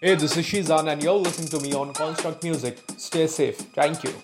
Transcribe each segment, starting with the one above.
Hey, this is Shizan, and you're listening to me on Construct Music. Stay safe. Thank you.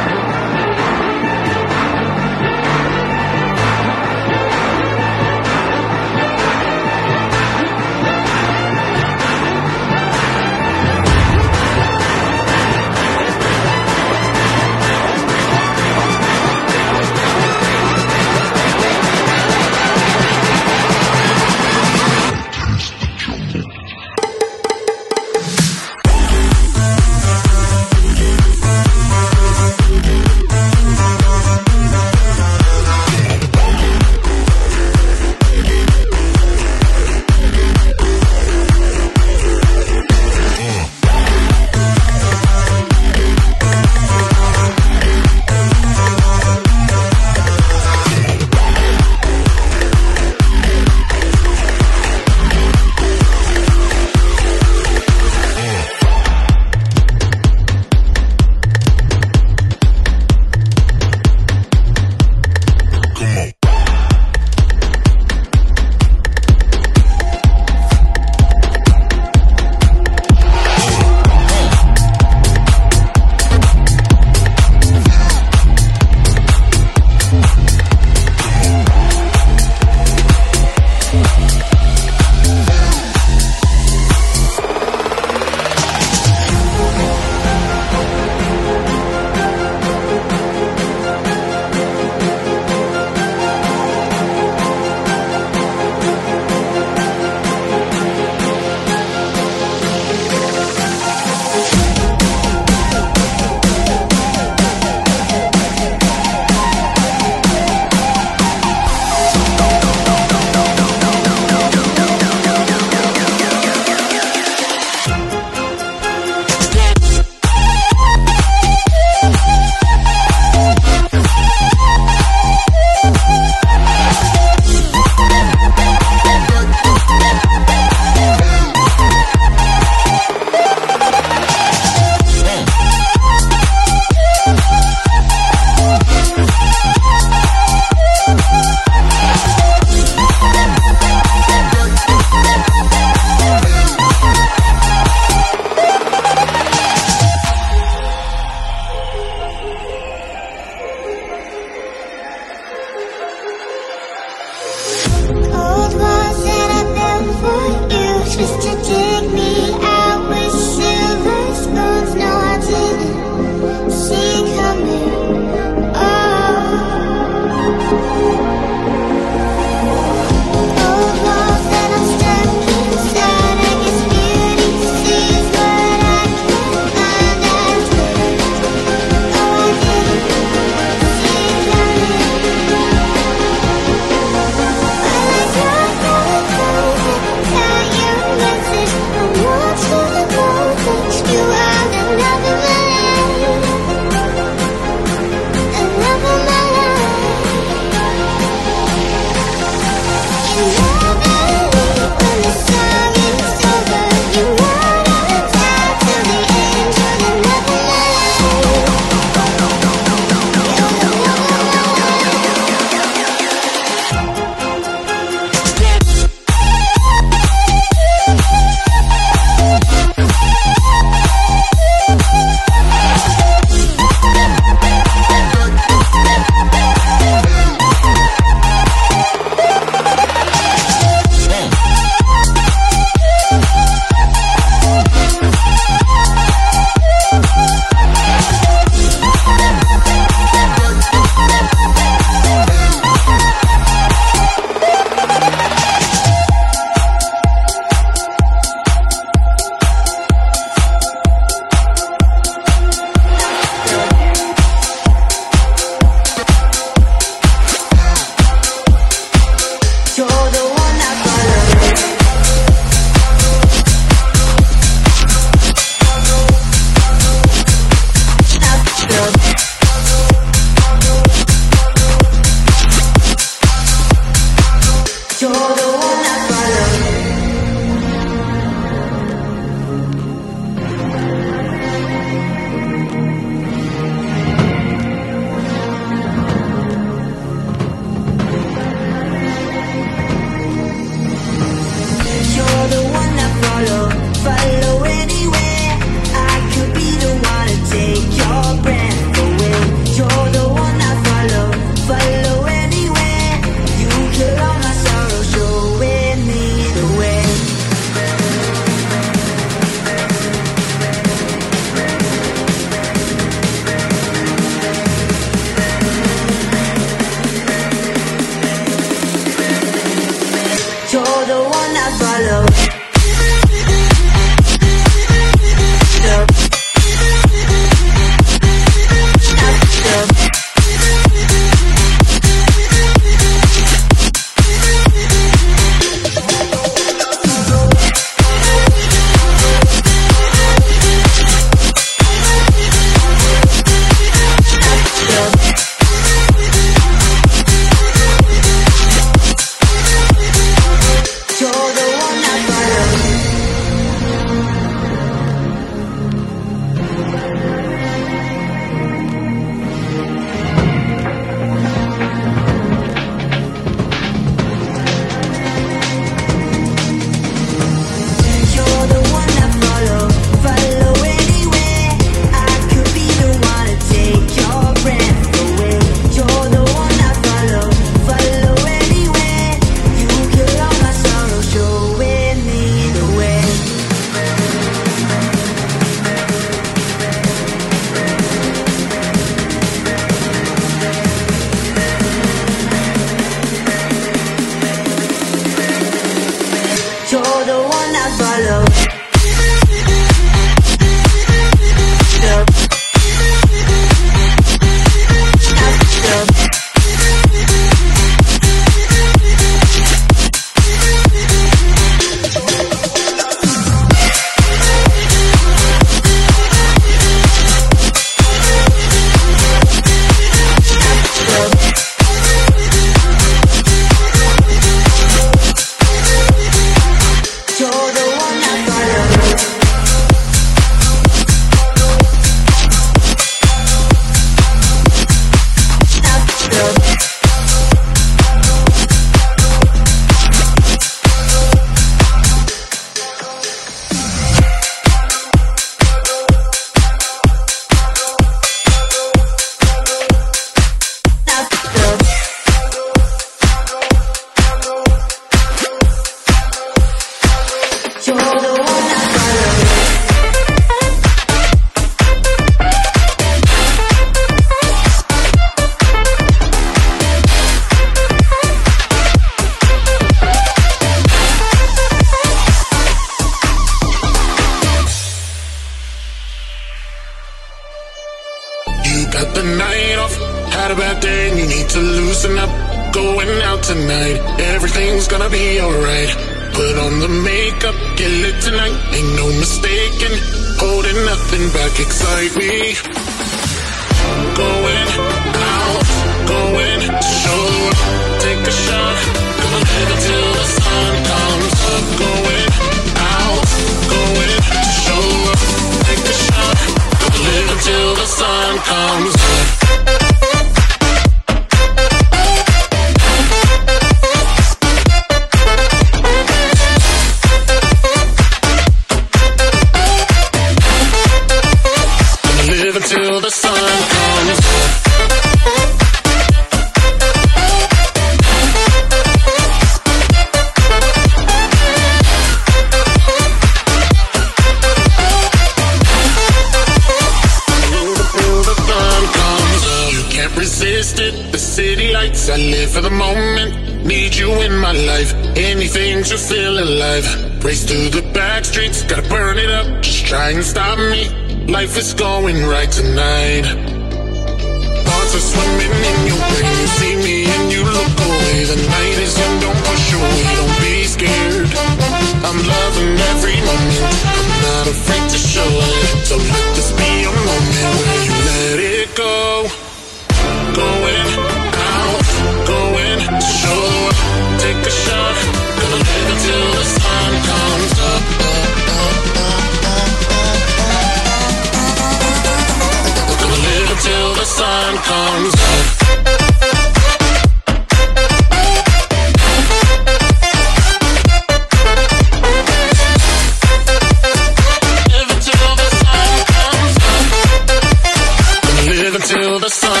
the sun.